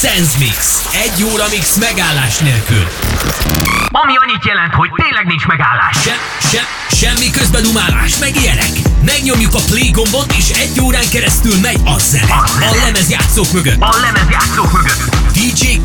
Sense Mix. Egy óra mix megállás nélkül. Ami annyit jelent, hogy tényleg nincs megállás. Se, se, semmi közbedumálás, meg ilyenek. Megnyomjuk a play gombot, és egy órán keresztül megy a zene. A lemezjátszók mögött. A lemezjátszók mögött. DJ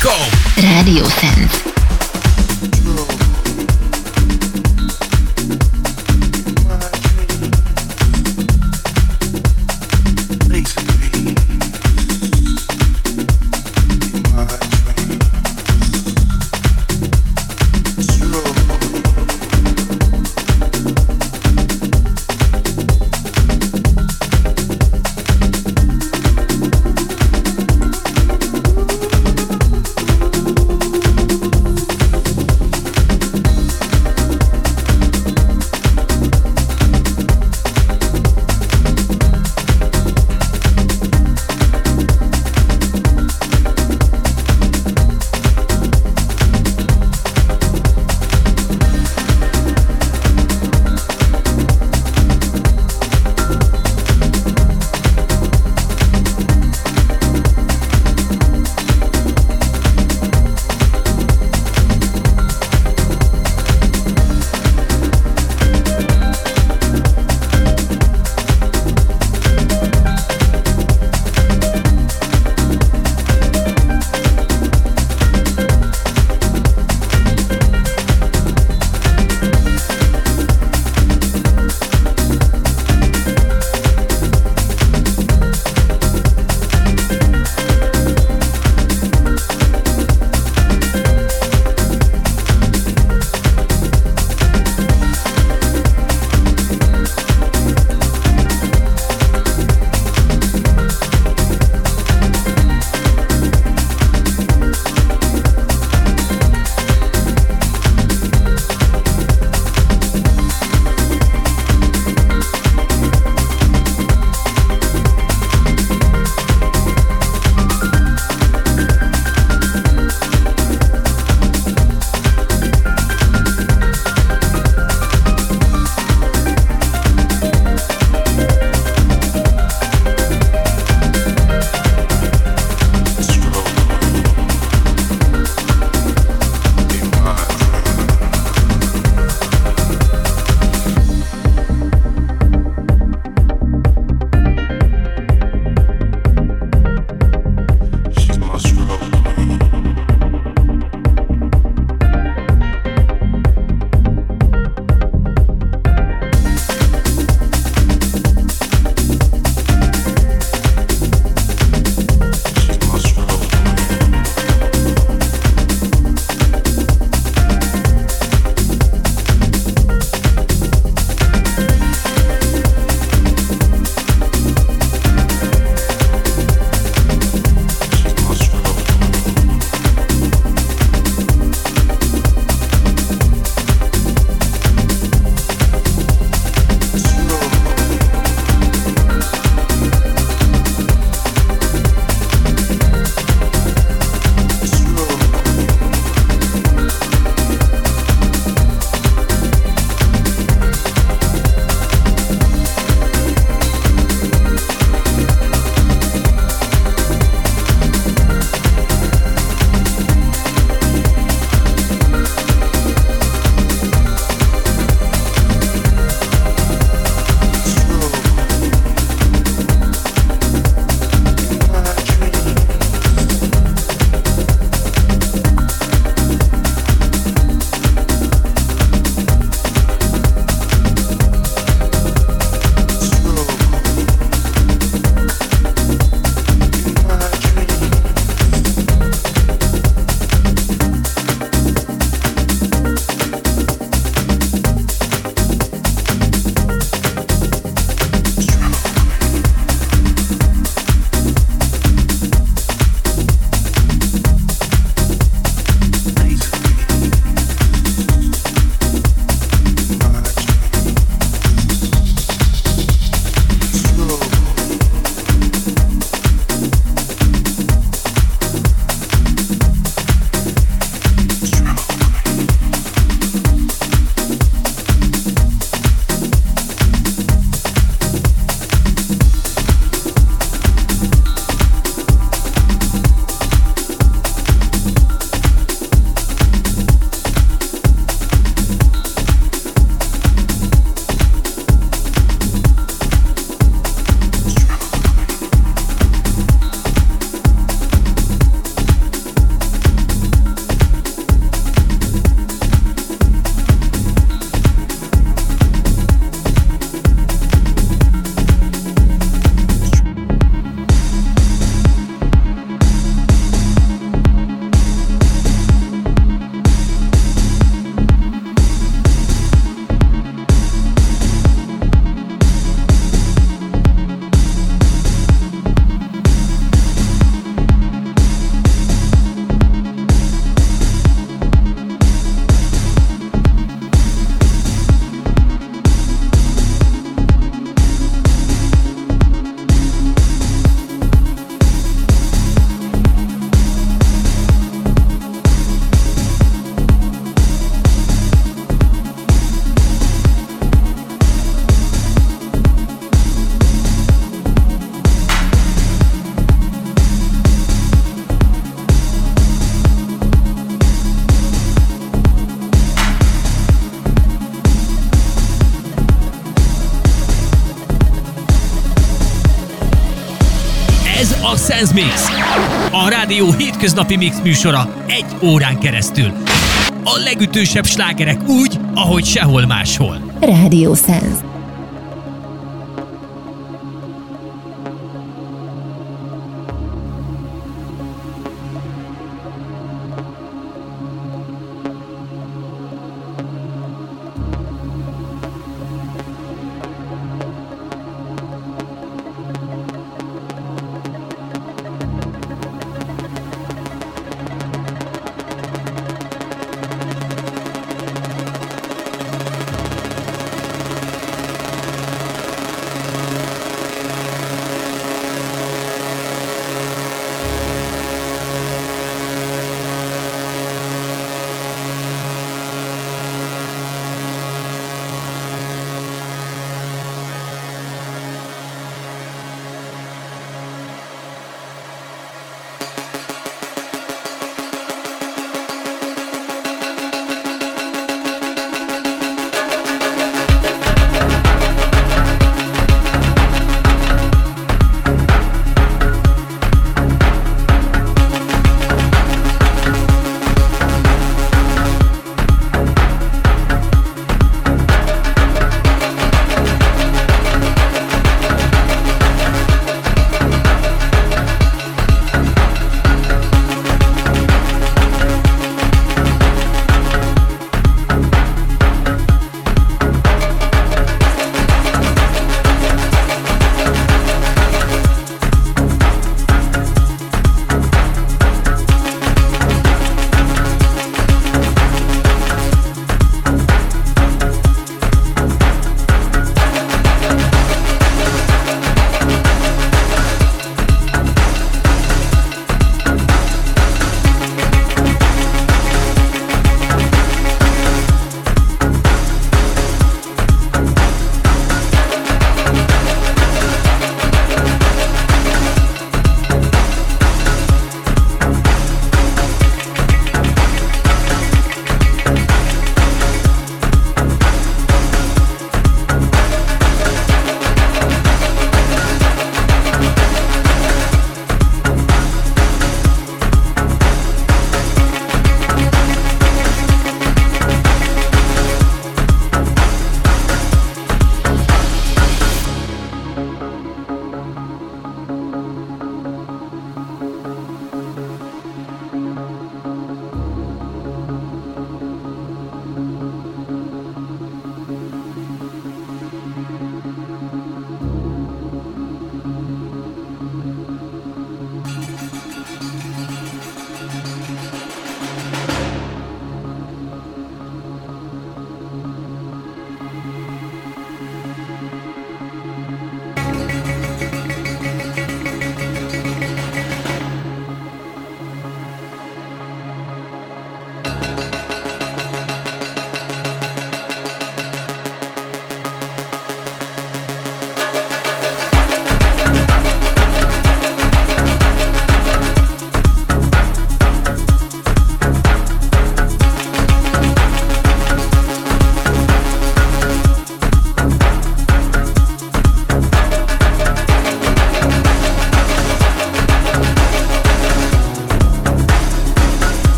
Kong. place to be. Sense Mix. A rádió hétköznapi mix műsora egy órán keresztül. A legütősebb slágerek úgy, ahogy sehol máshol. Rádió Sense.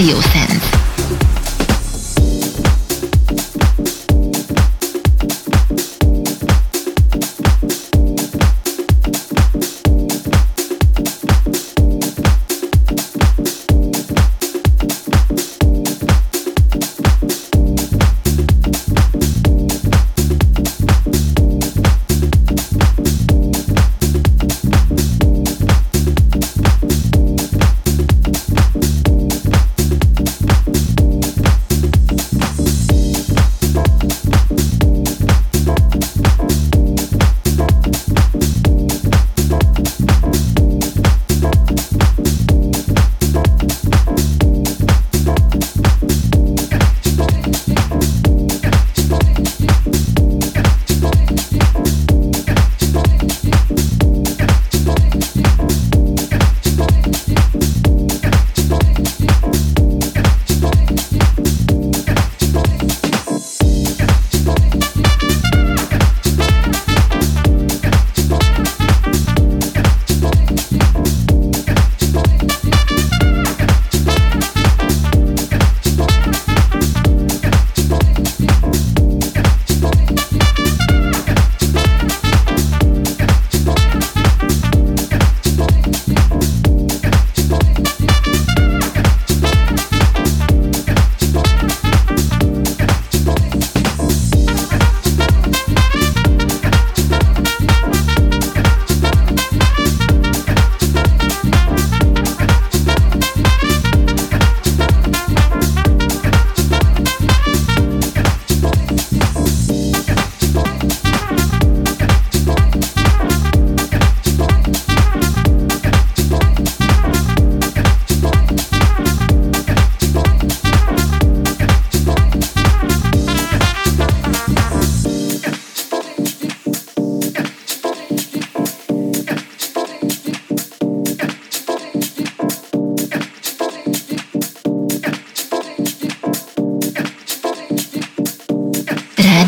Radio Sense.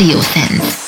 Radio Sense.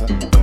Listen.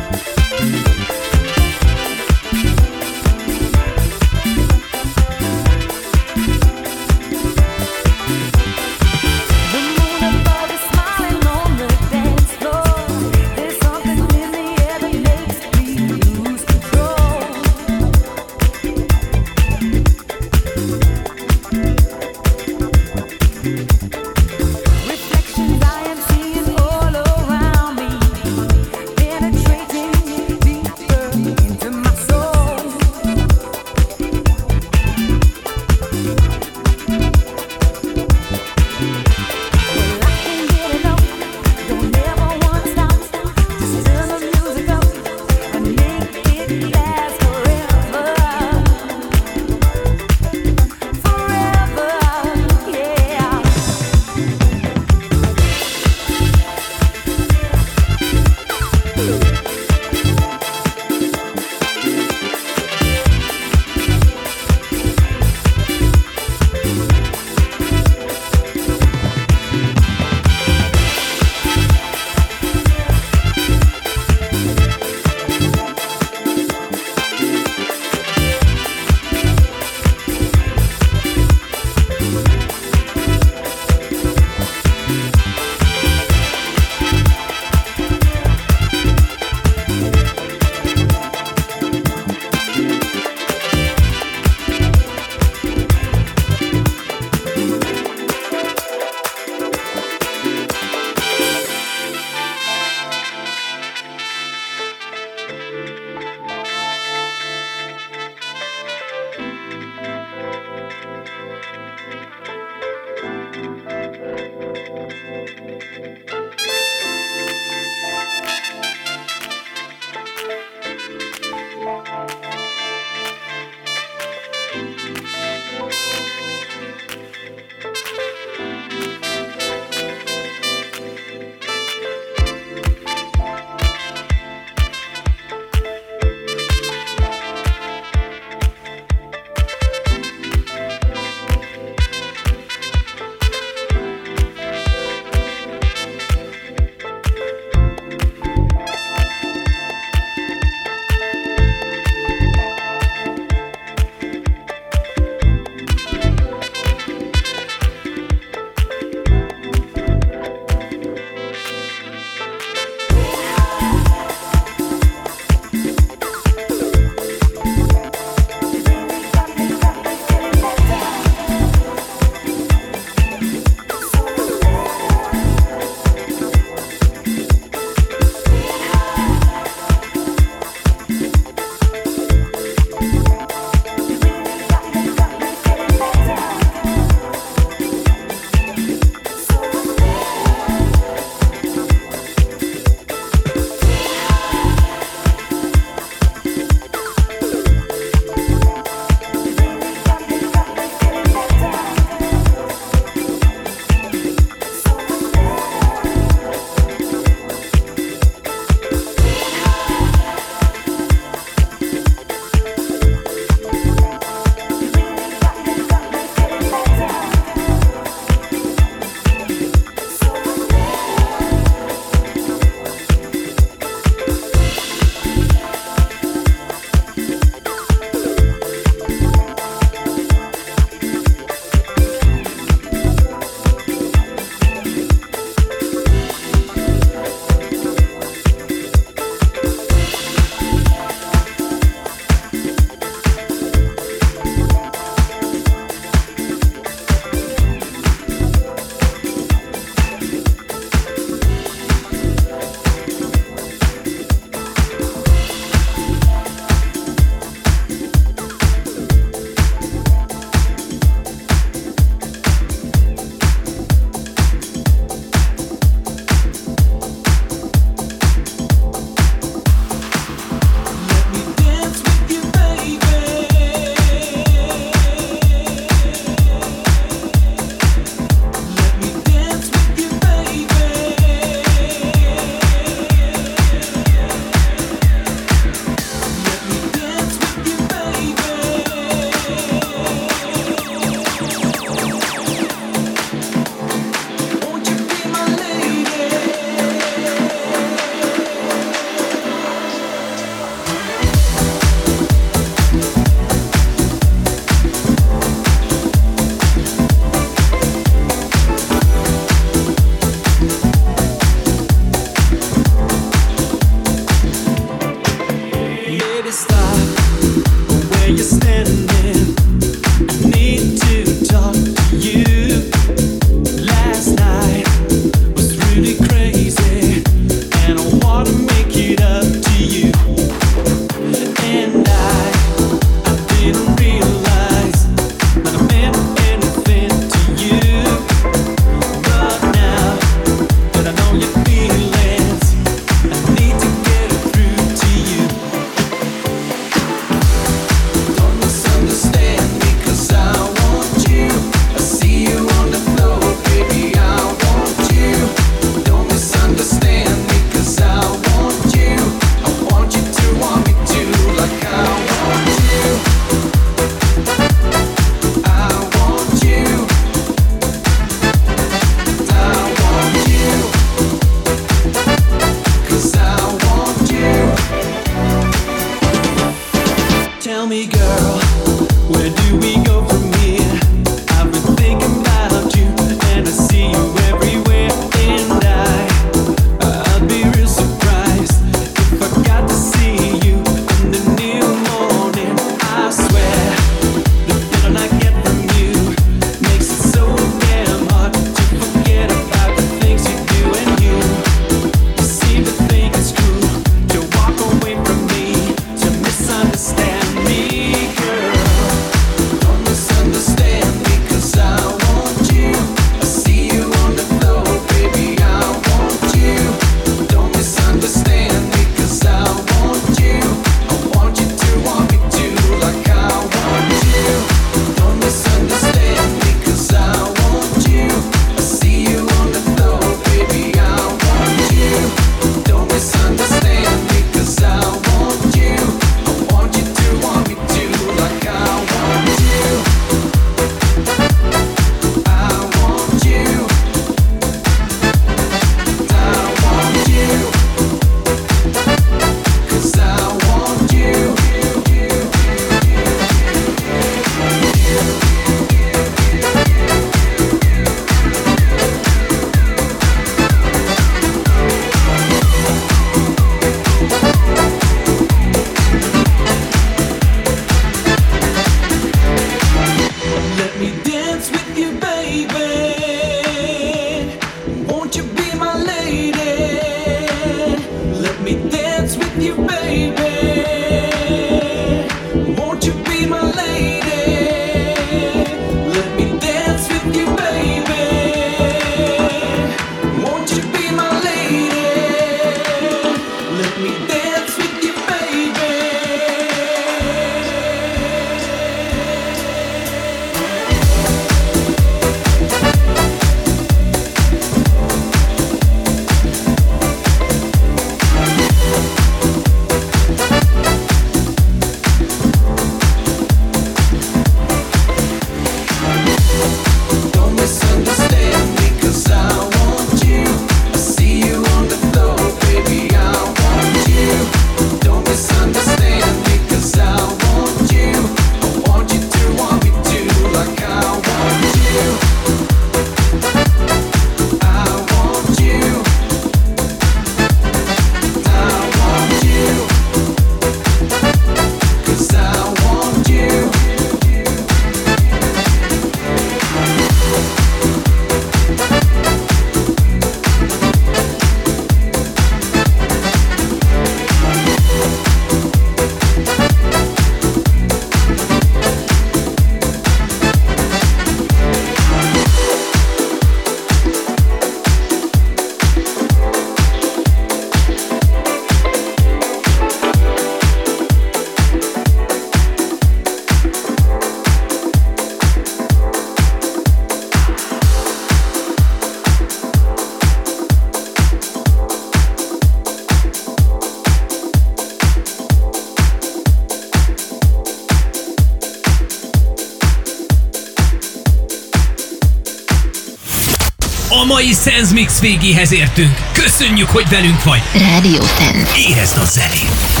Mai Sense Mix végéhez értünk. Köszönjük, hogy velünk vagy. Radio Sense. Érezd a zenét.